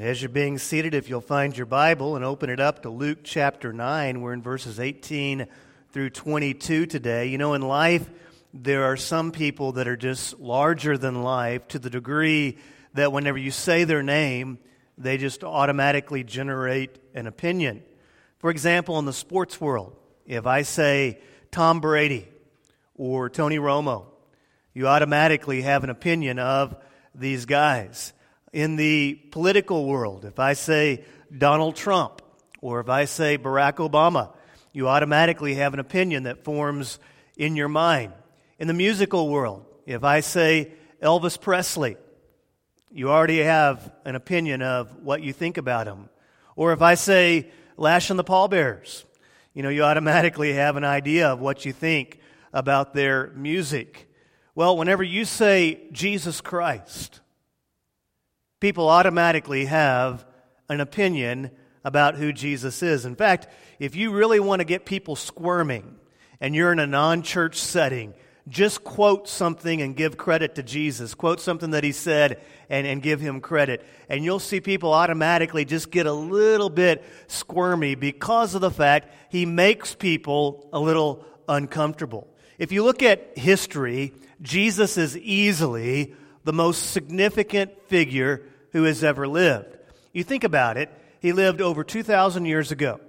As you're being seated, if you'll find your Bible and open it up to Luke chapter 9, we're in verses 18 through 22 today. You know, in life, there are some people that are just larger than life to the degree that whenever you say their name, they just automatically generate an opinion. For example, in the sports world, if I say Tom Brady or Tony Romo, you automatically have an opinion of these guys in the political world. If I say Donald Trump or if I say Barack Obama, you automatically have an opinion that forms in your mind. In the musical world, if I say Elvis Presley, you already have an opinion of what you think about him. Or if I say Lash and the Pallbearers, you know, you automatically have an idea of what you think about their music. Well, whenever you say Jesus Christ, people automatically have an opinion about who Jesus is. In fact, if you really want to get people squirming and you're in a non church setting, just quote something and give credit to Jesus. Quote something that he said and, and give him credit. And you'll see people automatically just get a little bit squirmy because of the fact he makes people a little uncomfortable. If you look at history, Jesus is easily the most significant figure who has ever lived. You think about it, he lived over 2,000 years ago.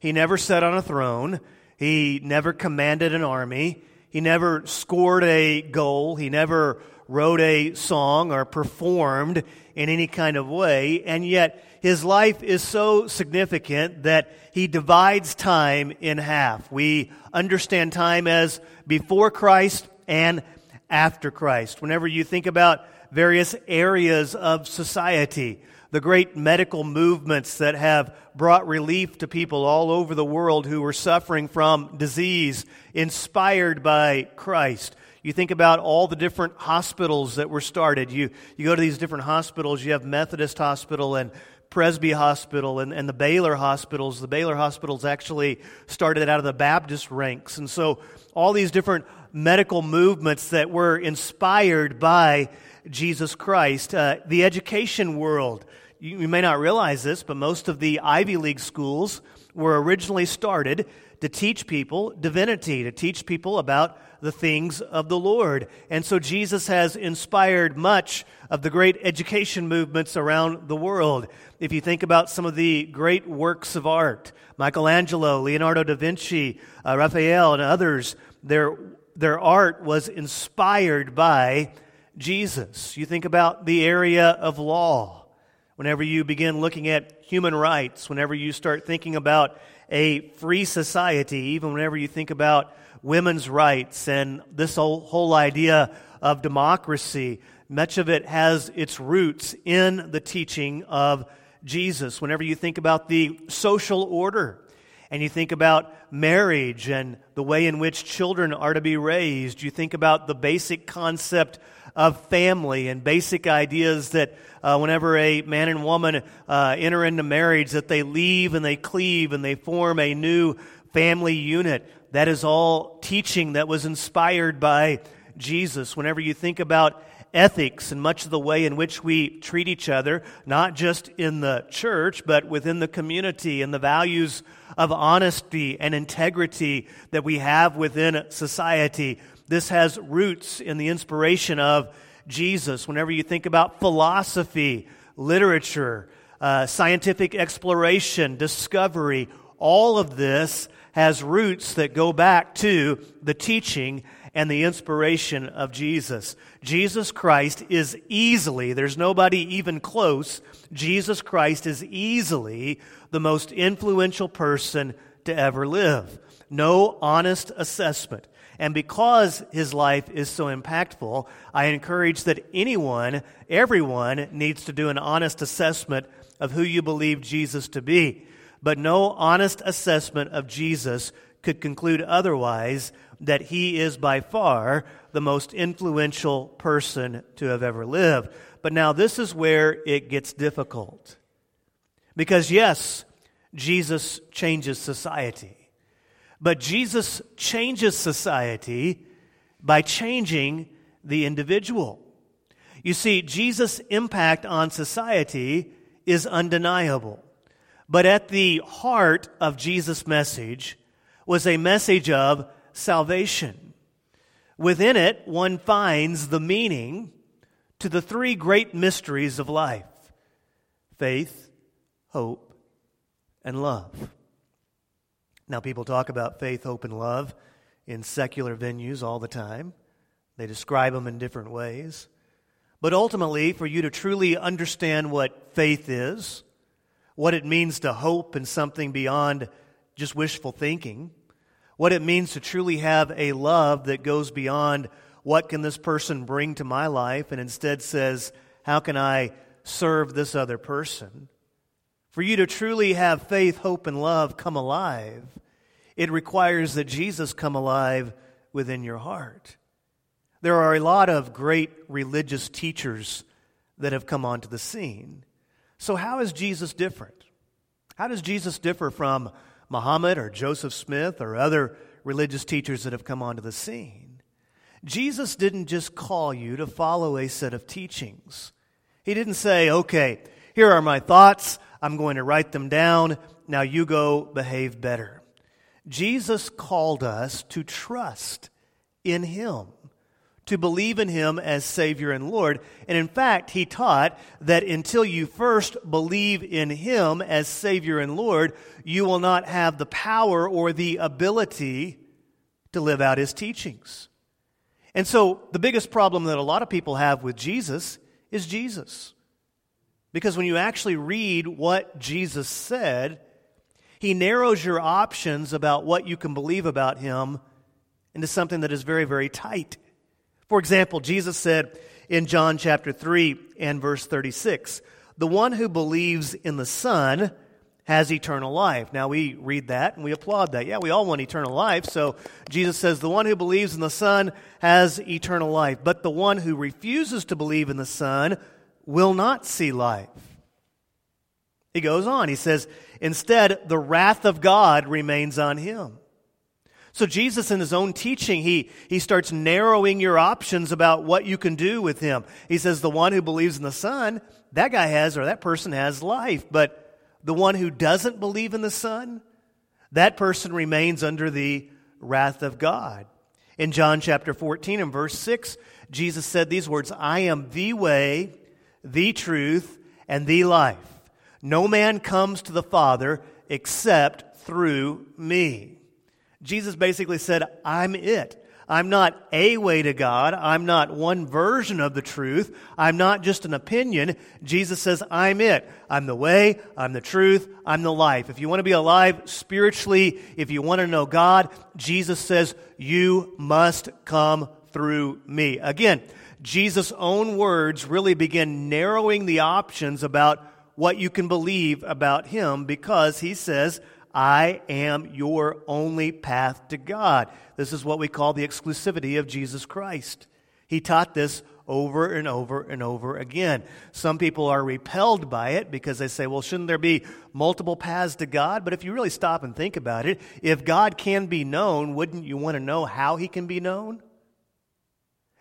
He never sat on a throne, he never commanded an army, he never scored a goal, he never wrote a song or performed in any kind of way, and yet his life is so significant that he divides time in half. We understand time as before Christ and after Christ. Whenever you think about various areas of society, the great medical movements that have brought relief to people all over the world who were suffering from disease, inspired by Christ. You think about all the different hospitals that were started. You, you go to these different hospitals, you have Methodist Hospital and Presby Hospital and, and the Baylor hospitals. The Baylor hospitals actually started out of the Baptist ranks. And so all these different medical movements that were inspired by Jesus Christ. Uh, the education world, you, you may not realize this, but most of the Ivy League schools were originally started to teach people divinity, to teach people about the things of the Lord. And so Jesus has inspired much of the great education movements around the world. If you think about some of the great works of art, Michelangelo, Leonardo da Vinci, uh, Raphael, and others, their, their art was inspired by Jesus. You think about the area of law. Whenever you begin looking at human rights, whenever you start thinking about a free society, even whenever you think about women's rights and this whole, whole idea of democracy, much of it has its roots in the teaching of Jesus. Whenever you think about the social order, and you think about marriage and the way in which children are to be raised, you think about the basic concept of family and basic ideas that uh, whenever a man and woman uh, enter into marriage, that they leave and they cleave and they form a new family unit. That is all teaching that was inspired by Jesus. Whenever you think about ethics and much of the way in which we treat each other, not just in the church, but within the community and the values of honesty and integrity that we have within society. This has roots in the inspiration of Jesus. Whenever you think about philosophy, literature, uh, scientific exploration, discovery, all of this has roots that go back to the teaching and the inspiration of Jesus. Jesus Christ is easily, there's nobody even close, Jesus Christ is easily the most influential person to ever live. No honest assessment. And because his life is so impactful, I encourage that anyone, everyone, needs to do an honest assessment of who you believe Jesus to be. But no honest assessment of Jesus could conclude otherwise that he is by far the most influential person to have ever lived. But now this is where it gets difficult. Because, yes, Jesus changes society. But Jesus changes society by changing the individual. You see, Jesus' impact on society is undeniable. But at the heart of Jesus' message was a message of salvation. Within it, one finds the meaning to the three great mysteries of life faith, hope, and love. Now, people talk about faith, hope, and love in secular venues all the time. They describe them in different ways. But ultimately, for you to truly understand what faith is, what it means to hope in something beyond just wishful thinking, what it means to truly have a love that goes beyond what can this person bring to my life and instead says, how can I serve this other person? For you to truly have faith, hope, and love come alive, it requires that Jesus come alive within your heart. There are a lot of great religious teachers that have come onto the scene. So, how is Jesus different? How does Jesus differ from Muhammad or Joseph Smith or other religious teachers that have come onto the scene? Jesus didn't just call you to follow a set of teachings. He didn't say, okay, here are my thoughts. I'm going to write them down. Now you go behave better. Jesus called us to trust in Him to believe in him as Savior and Lord. And in fact, he taught that until you first believe in him as Savior and Lord, you will not have the power or the ability to live out his teachings. And so, the biggest problem that a lot of people have with Jesus is Jesus. Because when you actually read what Jesus said, he narrows your options about what you can believe about him into something that is very, very tight. For example, Jesus said in John chapter 3 and verse 36, The one who believes in the Son has eternal life. Now we read that and we applaud that. Yeah, we all want eternal life. So Jesus says, The one who believes in the Son has eternal life. But the one who refuses to believe in the Son will not see life. He goes on. He says, Instead, the wrath of God remains on him. So Jesus in his own teaching, he, he starts narrowing your options about what you can do with him. He says the one who believes in the Son, that guy has or that person has life. But the one who doesn't believe in the Son, that person remains under the wrath of God. In John chapter 14 and verse 6, Jesus said these words, I am the way, the truth, and the life. No man comes to the Father except through me. Jesus basically said, I'm it. I'm not a way to God. I'm not one version of the truth. I'm not just an opinion. Jesus says, I'm it. I'm the way. I'm the truth. I'm the life. If you want to be alive spiritually, if you want to know God, Jesus says, you must come through me. Again, Jesus' own words really begin narrowing the options about what you can believe about him because he says, I am your only path to God. This is what we call the exclusivity of Jesus Christ. He taught this over and over and over again. Some people are repelled by it because they say, well, shouldn't there be multiple paths to God? But if you really stop and think about it, if God can be known, wouldn't you want to know how he can be known?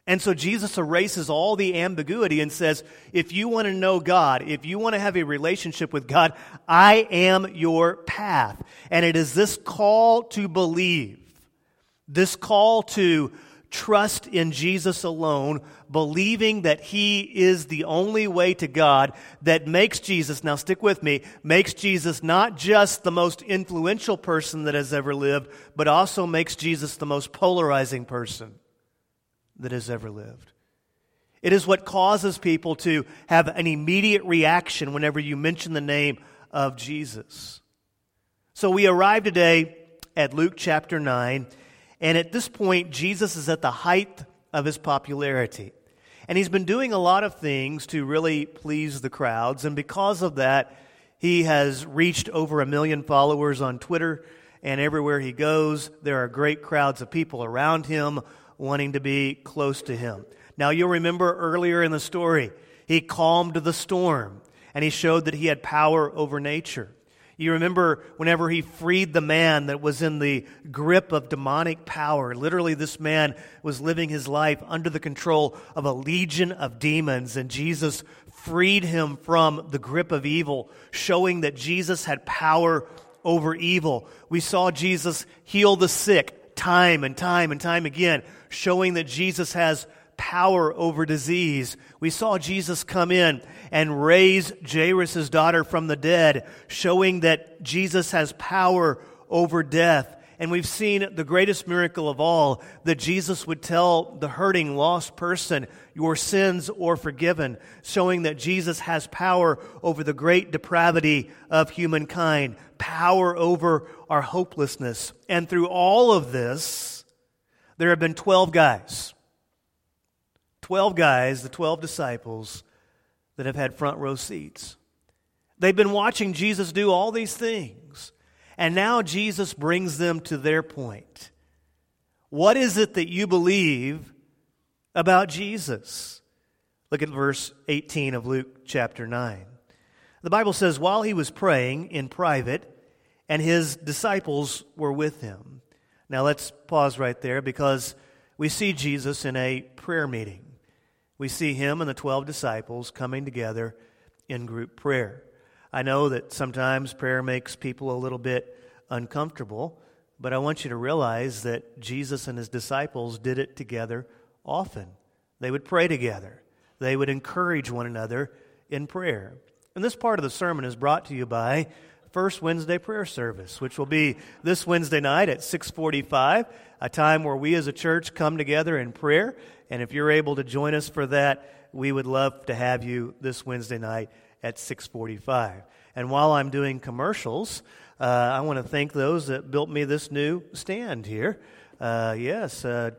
And so Jesus erases all the ambiguity and says, if you want to know God, if you want to have a relationship with God, I am your path. And it is this call to believe, this call to trust in Jesus alone, believing that He is the only way to God that makes Jesus, now stick with me, makes Jesus not just the most influential person that has ever lived, but also makes Jesus the most polarizing person that has ever lived. It is what causes people to have an immediate reaction whenever you mention the name of Jesus. So we arrive today at Luke chapter 9, and at this point, Jesus is at the height of his popularity. And he's been doing a lot of things to really please the crowds, and because of that, he has reached over a million followers on Twitter, and everywhere he goes, there are great crowds of people around him wanting to be close to him. Now, you'll remember earlier in the story, he calmed the storm and he showed that he had power over nature. You remember whenever he freed the man that was in the grip of demonic power. Literally, this man was living his life under the control of a legion of demons, and Jesus freed him from the grip of evil, showing that Jesus had power over evil. We saw Jesus heal the sick time and time and time again, showing that Jesus has power over disease. We saw Jesus come in and raise Jairus' daughter from the dead, showing that Jesus has power over death. And we've seen the greatest miracle of all that Jesus would tell the hurting, lost person, Your sins are forgiven, showing that Jesus has power over the great depravity of humankind, power over our hopelessness. And through all of this, there have been 12 guys 12 guys, the 12 disciples, that have had front row seats. They've been watching Jesus do all these things. And now Jesus brings them to their point. What is it that you believe about Jesus? Look at verse 18 of Luke chapter 9. The Bible says, While he was praying in private, and his disciples were with him. Now let's pause right there because we see Jesus in a prayer meeting we see him and the 12 disciples coming together in group prayer. I know that sometimes prayer makes people a little bit uncomfortable, but I want you to realize that Jesus and his disciples did it together often. They would pray together, they would encourage one another in prayer. And this part of the sermon is brought to you by First Wednesday prayer service, which will be this Wednesday night at 645, a time where we as a church come together in prayer and if you're able to join us for that, we would love to have you this Wednesday night at 645. And while I'm doing commercials, uh, I want to thank those that built me this new stand here. Uh, yes, uh,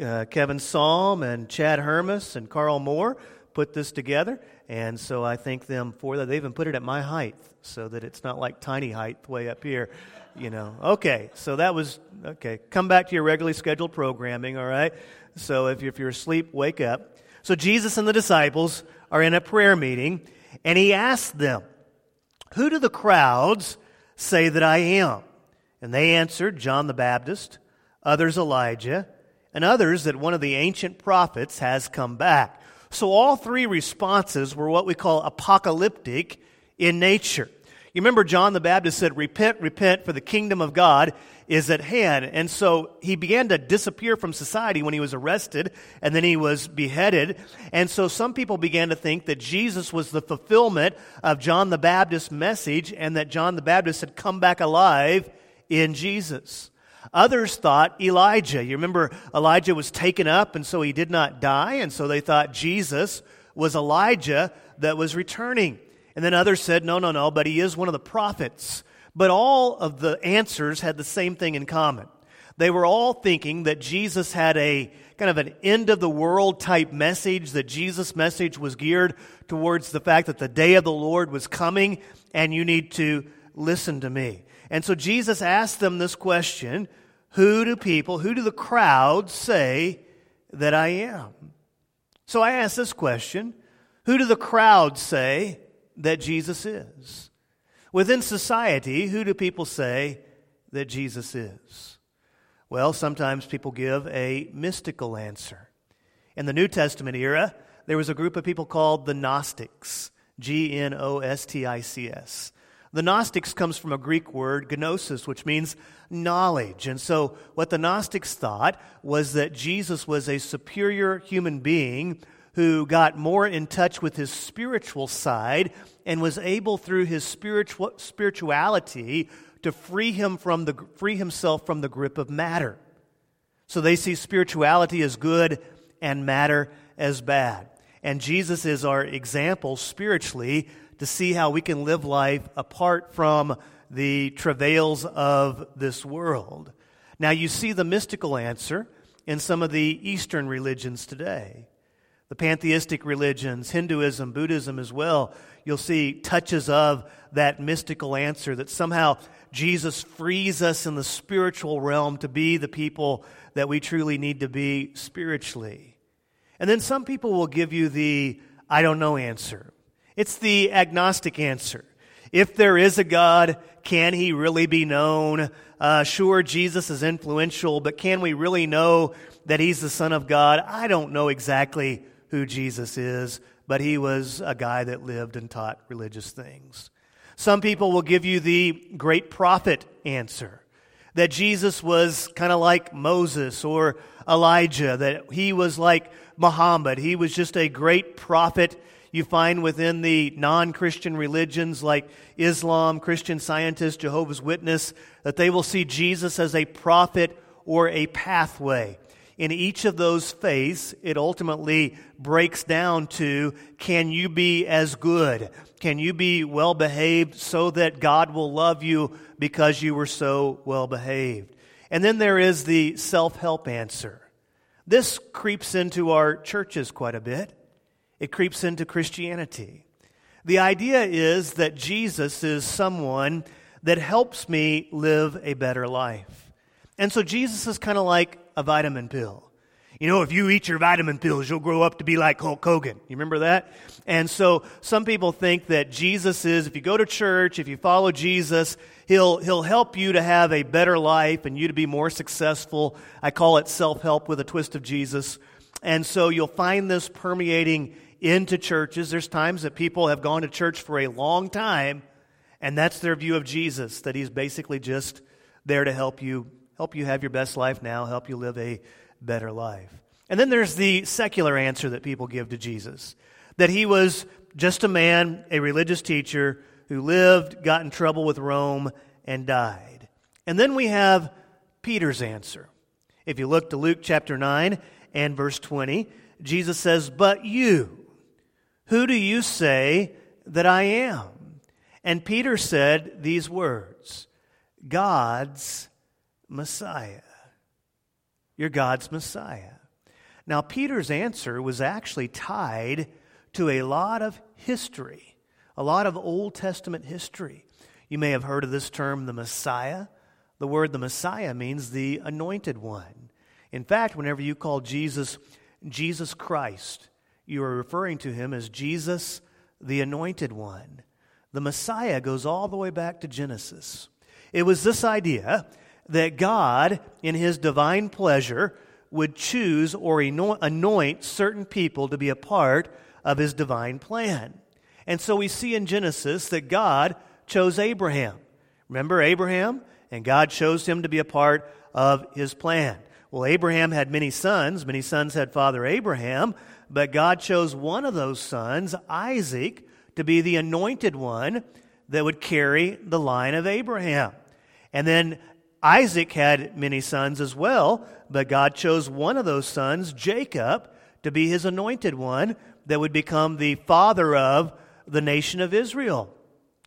uh Kevin Salm and Chad Hermas and Carl Moore put this together. And so I thank them for that. They even put it at my height so that it's not like tiny height way up here, you know. Okay, so that was, okay. Come back to your regularly scheduled programming, all right? So if you're asleep, wake up. So Jesus and the disciples are in a prayer meeting, and he asked them, Who do the crowds say that I am? And they answered, John the Baptist, others Elijah, and others that one of the ancient prophets has come back. So all three responses were what we call apocalyptic in nature. You remember John the Baptist said, Repent, repent, for the kingdom of God is at hand. And so he began to disappear from society when he was arrested and then he was beheaded. And so some people began to think that Jesus was the fulfillment of John the Baptist's message and that John the Baptist had come back alive in Jesus. Others thought Elijah. You remember Elijah was taken up and so he did not die. And so they thought Jesus was Elijah that was returning. And then others said, no, no, no, but he is one of the prophets but all of the answers had the same thing in common. They were all thinking that Jesus had a kind of an end of the world type message, that Jesus' message was geared towards the fact that the day of the Lord was coming and you need to listen to me. And so Jesus asked them this question Who do people, who do the crowd say that I am? So I ask this question Who do the crowd say that Jesus is? Within society, who do people say that Jesus is? Well, sometimes people give a mystical answer. In the New Testament era, there was a group of people called the Gnostics, G N O S T I C S. The Gnostics comes from a Greek word, gnosis, which means knowledge. And so, what the Gnostics thought was that Jesus was a superior human being who got more in touch with his spiritual side and was able through his spiritual, spirituality to free him from the free himself from the grip of matter. So they see spirituality as good and matter as bad. And Jesus is our example spiritually to see how we can live life apart from the travails of this world. Now you see the mystical answer in some of the Eastern religions today the pantheistic religions, Hinduism, Buddhism as well, you'll see touches of that mystical answer that somehow Jesus frees us in the spiritual realm to be the people that we truly need to be spiritually. And then some people will give you the I don't know answer. It's the agnostic answer. If there is a God, can he really be known? Uh, sure, Jesus is influential, but can we really know that he's the Son of God? I don't know exactly who Jesus is, but he was a guy that lived and taught religious things. Some people will give you the great prophet answer that Jesus was kind of like Moses or Elijah, that he was like Muhammad. He was just a great prophet. You find within the non Christian religions like Islam, Christian Scientists, Jehovah's Witness, that they will see Jesus as a prophet or a pathway. In each of those faiths, it ultimately breaks down to can you be as good? Can you be well behaved so that God will love you because you were so well behaved? And then there is the self help answer. This creeps into our churches quite a bit, it creeps into Christianity. The idea is that Jesus is someone that helps me live a better life. And so Jesus is kind of like a vitamin pill. You know, if you eat your vitamin pills, you'll grow up to be like Hulk Hogan. You remember that? And so some people think that Jesus is, if you go to church, if you follow Jesus, he'll, he'll help you to have a better life and you to be more successful. I call it self help with a twist of Jesus. And so you'll find this permeating into churches. There's times that people have gone to church for a long time, and that's their view of Jesus, that he's basically just there to help you help you have your best life now, help you live a better life. And then there's the secular answer that people give to Jesus that he was just a man, a religious teacher who lived, got in trouble with Rome, and died. And then we have Peter's answer. If you look to Luke chapter 9 and verse 20, Jesus says, But you, who do you say that I am? And Peter said these words God's Messiah. You're God's Messiah. Now, Peter's answer was actually tied to a lot of history, a lot of Old Testament history. You may have heard of this term, the Messiah. The word the Messiah means the anointed one. In fact, whenever you call Jesus Jesus Christ, you are referring to him as Jesus, the anointed one. The Messiah goes all the way back to Genesis. It was this idea that God, in his divine pleasure, would choose or anoint certain people to be a part of his divine plan. And so we see in Genesis that God chose Abraham. Remember Abraham? And God chose him to be a part of his plan. Well, Abraham had many sons. Many sons had father Abraham. But God chose one of those sons, Isaac, to be the anointed one that would carry the line of Abraham. And then Isaac had many sons as well, but God chose one of those sons, Jacob, to be his anointed one that would become the father of the nation of Israel.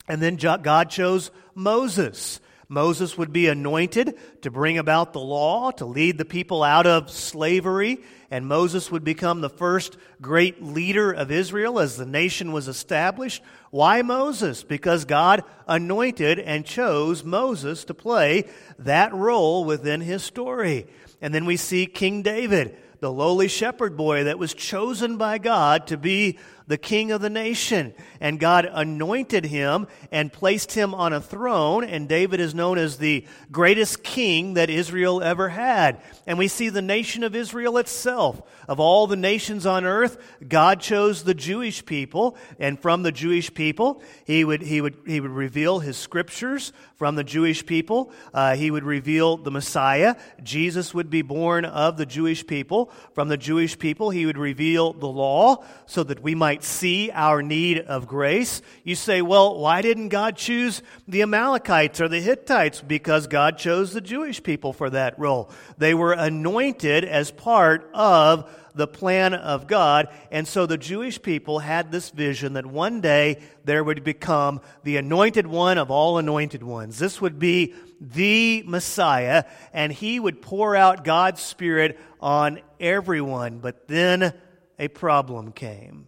And then God chose Moses. Moses would be anointed to bring about the law, to lead the people out of slavery, and Moses would become the first great leader of Israel as the nation was established. Why Moses? Because God anointed and chose Moses to play that role within his story. And then we see King David, the lowly shepherd boy that was chosen by God to be the king of the nation. And God anointed him and placed him on a throne. And David is known as the greatest king that Israel ever had. And we see the nation of Israel itself. Of all the nations on earth, God chose the Jewish people. And from the Jewish people, he would, he would, he would reveal his scriptures. From the Jewish people, uh, he would reveal the Messiah. Jesus would be born of the Jewish people. From the Jewish people, he would reveal the law so that we might see our need of grace. You say, well, why didn't God choose the Amalekites or the Hittites? Because God chose the Jewish people for that role. They were anointed as part of the plan of God. And so the Jewish people had this vision that one day there would become the anointed one of all anointed ones. This would be the Messiah, and he would pour out God's Spirit on everyone. But then a problem came.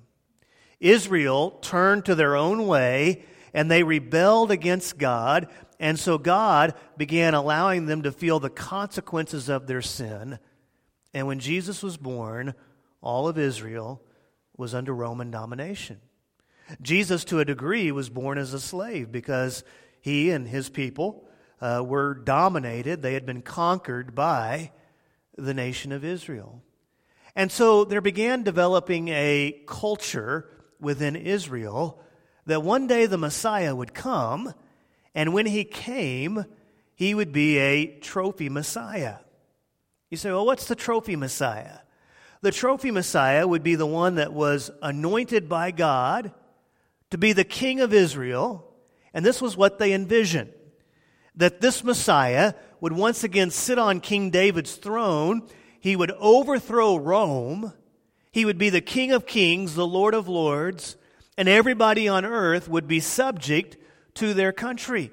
Israel turned to their own way and they rebelled against God. And so God began allowing them to feel the consequences of their sin. And when Jesus was born, all of Israel was under Roman domination. Jesus, to a degree, was born as a slave because he and his people uh, were dominated, they had been conquered by the nation of Israel. And so there began developing a culture within Israel that one day the Messiah would come, and when he came, he would be a trophy Messiah. You say, well, what's the trophy Messiah? The trophy Messiah would be the one that was anointed by God to be the king of Israel, and this was what they envisioned that this Messiah would once again sit on King David's throne, he would overthrow Rome, he would be the King of Kings, the Lord of Lords, and everybody on earth would be subject to their country.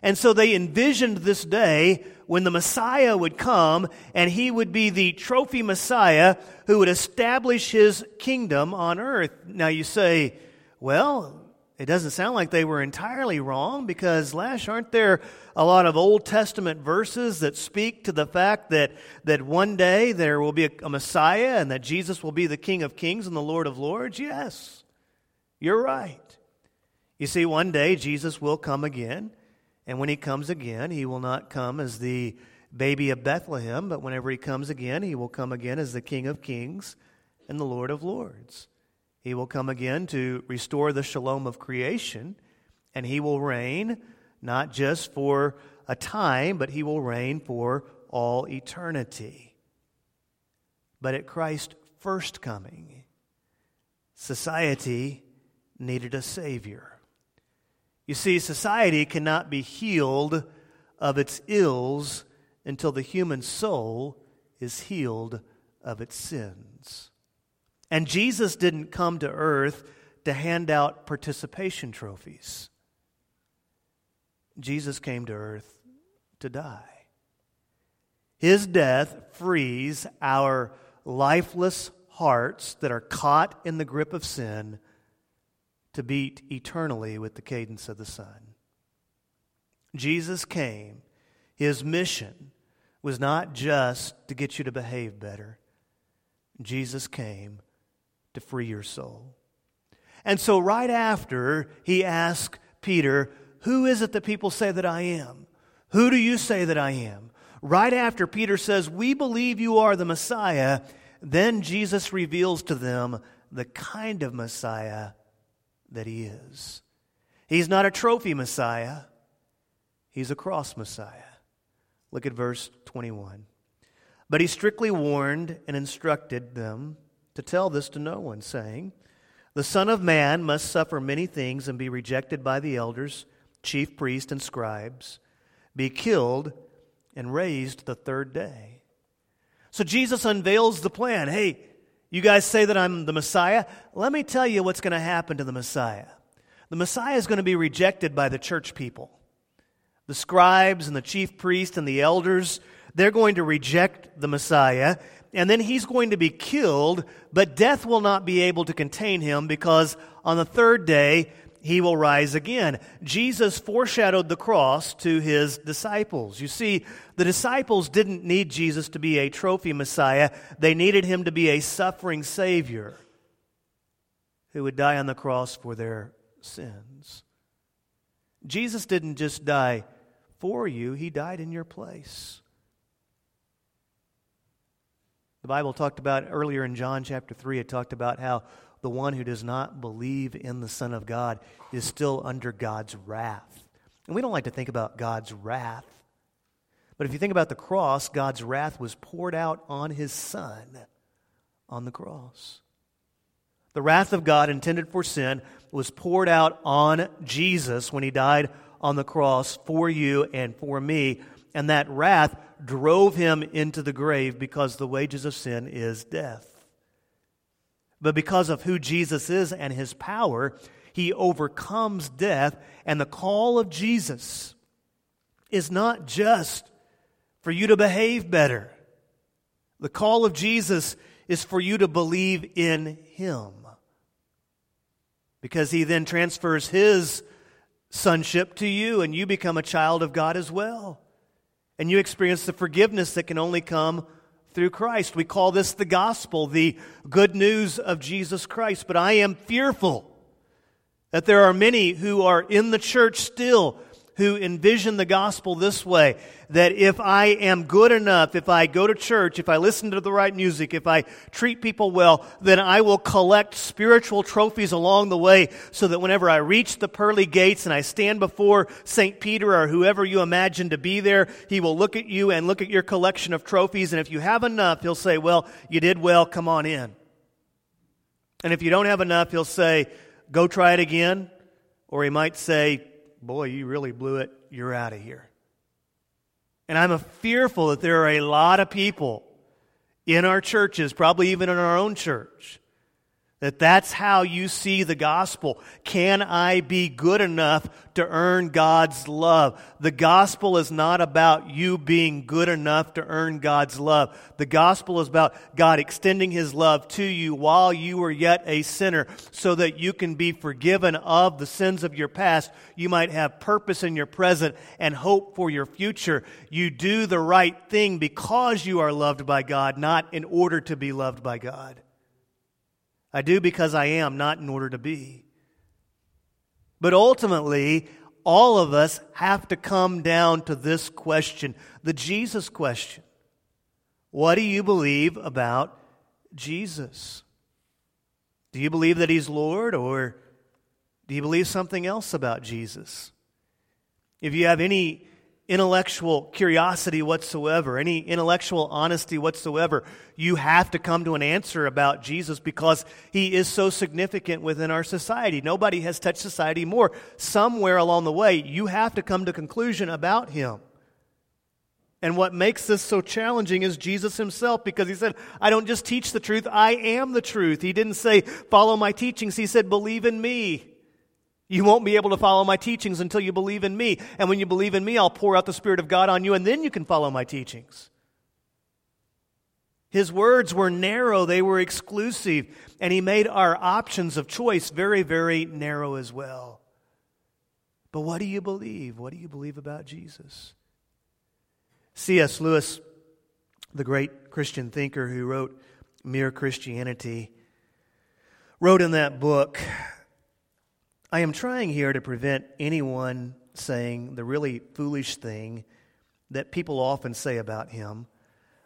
And so they envisioned this day when the Messiah would come and he would be the trophy Messiah who would establish his kingdom on earth. Now you say, well, it doesn't sound like they were entirely wrong because, Lash, aren't there a lot of Old Testament verses that speak to the fact that, that one day there will be a, a Messiah and that Jesus will be the King of Kings and the Lord of Lords? Yes, you're right. You see, one day Jesus will come again, and when he comes again, he will not come as the baby of Bethlehem, but whenever he comes again, he will come again as the King of Kings and the Lord of Lords. He will come again to restore the shalom of creation, and he will reign not just for a time, but he will reign for all eternity. But at Christ's first coming, society needed a Savior. You see, society cannot be healed of its ills until the human soul is healed of its sins. And Jesus didn't come to earth to hand out participation trophies. Jesus came to earth to die. His death frees our lifeless hearts that are caught in the grip of sin to beat eternally with the cadence of the sun. Jesus came. His mission was not just to get you to behave better. Jesus came to free your soul. And so, right after, he asked Peter, Who is it that people say that I am? Who do you say that I am? Right after Peter says, We believe you are the Messiah, then Jesus reveals to them the kind of Messiah that he is. He's not a trophy Messiah, he's a cross Messiah. Look at verse 21. But he strictly warned and instructed them to tell this to no one, saying, The Son of Man must suffer many things and be rejected by the elders, chief priests, and scribes, be killed, and raised the third day. So Jesus unveils the plan. Hey, you guys say that I'm the Messiah? Let me tell you what's going to happen to the Messiah. The Messiah is going to be rejected by the church people. The scribes and the chief priests and the elders, they're going to reject the Messiah and then he's going to be killed, but death will not be able to contain him because on the third day he will rise again. Jesus foreshadowed the cross to his disciples. You see, the disciples didn't need Jesus to be a trophy Messiah, they needed him to be a suffering Savior who would die on the cross for their sins. Jesus didn't just die for you, he died in your place. The Bible talked about earlier in John chapter 3, it talked about how the one who does not believe in the Son of God is still under God's wrath. And we don't like to think about God's wrath. But if you think about the cross, God's wrath was poured out on his Son on the cross. The wrath of God intended for sin was poured out on Jesus when he died on the cross for you and for me. And that wrath drove him into the grave because the wages of sin is death. But because of who Jesus is and his power, he overcomes death. And the call of Jesus is not just for you to behave better, the call of Jesus is for you to believe in him. Because he then transfers his sonship to you, and you become a child of God as well and you experience the forgiveness that can only come through Christ. We call this the gospel, the good news of Jesus Christ. But I am fearful That there are many who are in the church still who envision the gospel this way that if I am good enough, if I go to church, if I listen to the right music, if I treat people well, then I will collect spiritual trophies along the way so that whenever I reach the pearly gates and I stand before St. Peter or whoever you imagine to be there, he will look at you and look at your collection of trophies. And if you have enough, he'll say, Well, you did well, come on in. And if you don't have enough, he'll say, Go try it again. Or he might say, boy, you really blew it. You're out of here. And I'm fearful that there are a lot of people in our churches, probably even in our own church, that that's how you see the gospel. Can I be good enough to earn God's love? The gospel is not about you being good enough to earn God's love. The gospel is about God extending his love to you while you were yet a sinner so that you can be forgiven of the sins of your past. You might have purpose in your present and hope for your future. You do the right thing because you are loved by God, not in order to be loved by God. I do because I am, not in order to be. But ultimately, all of us have to come down to this question the Jesus question. What do you believe about Jesus? Do you believe that he's Lord, or do you believe something else about Jesus? If you have any intellectual curiosity whatsoever, any intellectual honesty whatsoever, you have to come to an answer about Jesus because he is so significant within our society. Nobody has touched society more. Somewhere along the way, you have to come to conclusion about him. And what makes this so challenging is Jesus himself because he said, I don't just teach the truth, I am the truth. He didn't say, follow my teachings. He said, believe in me. You won't be able to follow my teachings until you believe in me. And when you believe in me, I'll pour out the Spirit of God on you, and then you can follow my teachings. His words were narrow, they were exclusive, and he made our options of choice very, very narrow as well. But what do you believe? What do you believe about Jesus? C.S. Lewis, the great Christian thinker who wrote Mere Christianity, wrote in that book I am trying here to prevent anyone saying the really foolish thing that people often say about him.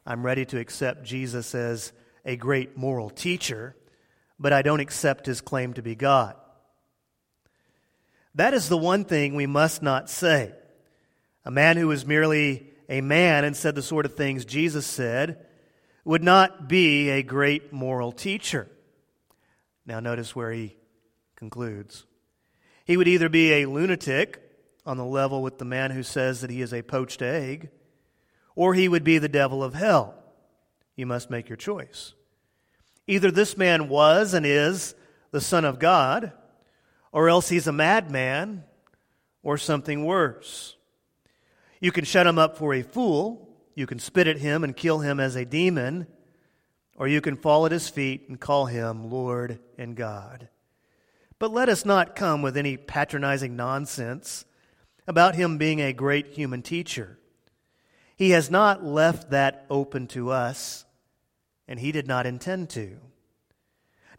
I'm ready to accept Jesus as a great moral teacher, but I don't accept his claim to be God. That is the one thing we must not say. A man who was merely a man and said the sort of things Jesus said would not be a great moral teacher. Now, notice where he concludes. He would either be a lunatic on the level with the man who says that he is a poached egg, or he would be the devil of hell. You must make your choice. Either this man was and is the Son of God, or else he's a madman or something worse. You can shut him up for a fool, you can spit at him and kill him as a demon, or you can fall at his feet and call him Lord and God. But let us not come with any patronizing nonsense about him being a great human teacher. He has not left that open to us, and he did not intend to.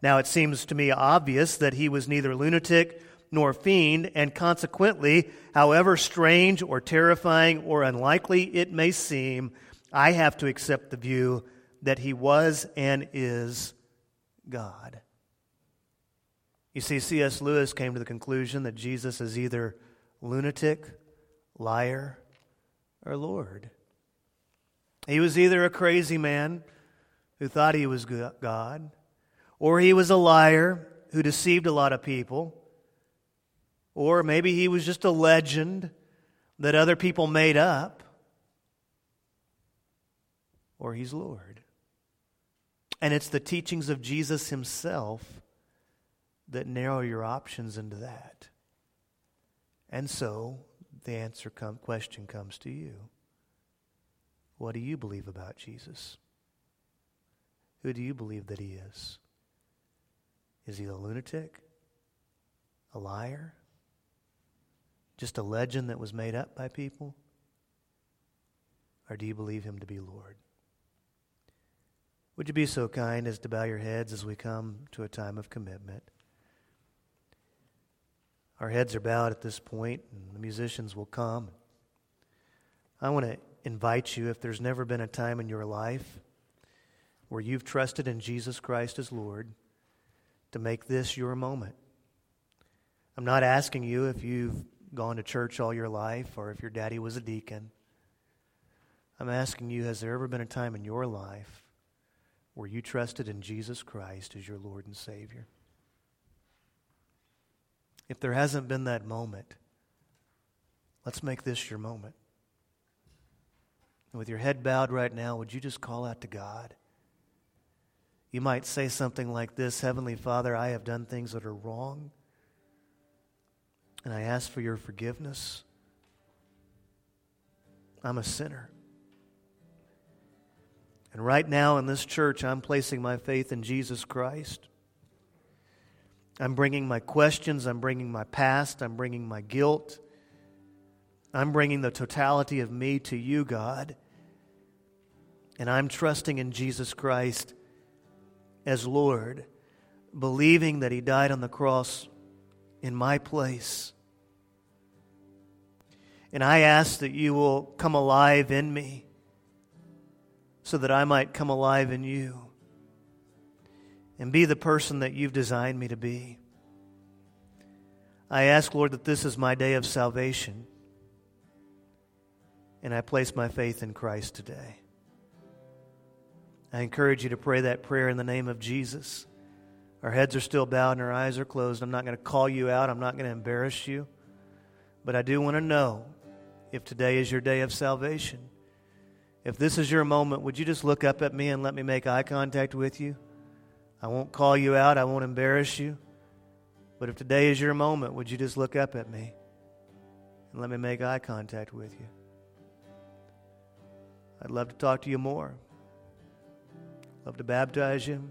Now, it seems to me obvious that he was neither lunatic nor fiend, and consequently, however strange or terrifying or unlikely it may seem, I have to accept the view that he was and is God. You see, C.S. Lewis came to the conclusion that Jesus is either lunatic, liar, or Lord. He was either a crazy man who thought he was God, or he was a liar who deceived a lot of people, or maybe he was just a legend that other people made up, or he's Lord. And it's the teachings of Jesus himself that narrow your options into that. And so the answer come, question comes to you. What do you believe about Jesus? Who do you believe that he is? Is he a lunatic? A liar? Just a legend that was made up by people? Or do you believe him to be Lord? Would you be so kind as to bow your heads as we come to a time of commitment? Our heads are bowed at this point, and the musicians will come. I want to invite you, if there's never been a time in your life where you've trusted in Jesus Christ as Lord, to make this your moment. I'm not asking you if you've gone to church all your life or if your daddy was a deacon. I'm asking you, has there ever been a time in your life where you trusted in Jesus Christ as your Lord and Savior? If there hasn't been that moment, let's make this your moment. And with your head bowed right now, would you just call out to God? You might say something like this Heavenly Father, I have done things that are wrong, and I ask for your forgiveness. I'm a sinner. And right now in this church, I'm placing my faith in Jesus Christ. I'm bringing my questions, I'm bringing my past, I'm bringing my guilt. I'm bringing the totality of me to you, God. And I'm trusting in Jesus Christ as Lord, believing that He died on the cross in my place. And I ask that you will come alive in me so that I might come alive in you and be the person that you've designed me to be. I ask, Lord, that this is my day of salvation, and I place my faith in Christ today. I encourage you to pray that prayer in the name of Jesus. Our heads are still bowed and our eyes are closed. I'm not going to call you out, I'm not going to embarrass you, but I do want to know if today is your day of salvation. If this is your moment, would you just look up at me and let me make eye contact with you? I won't call you out, I won't embarrass you. But if today is your moment, would you just look up at me and let me make eye contact with you? I'd love to talk to you more. Love to baptize you.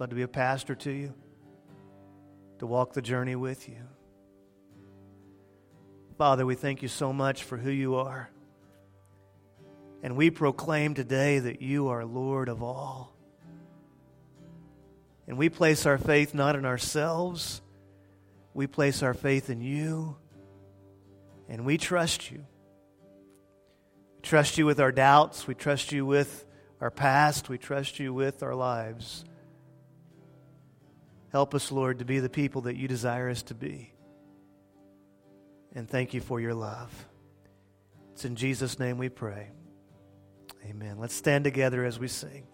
Love to be a pastor to you. To walk the journey with you. Father, we thank you so much for who you are. And we proclaim today that you are Lord of all. And we place our faith not in ourselves, we place our faith in you, and we trust you. We trust you with our doubts, we trust you with our past, we trust you with our lives. Help us, Lord, to be the people that you desire us to be. And thank you for your love. It's in Jesus' name we pray. Amen. Let's stand together as we sing.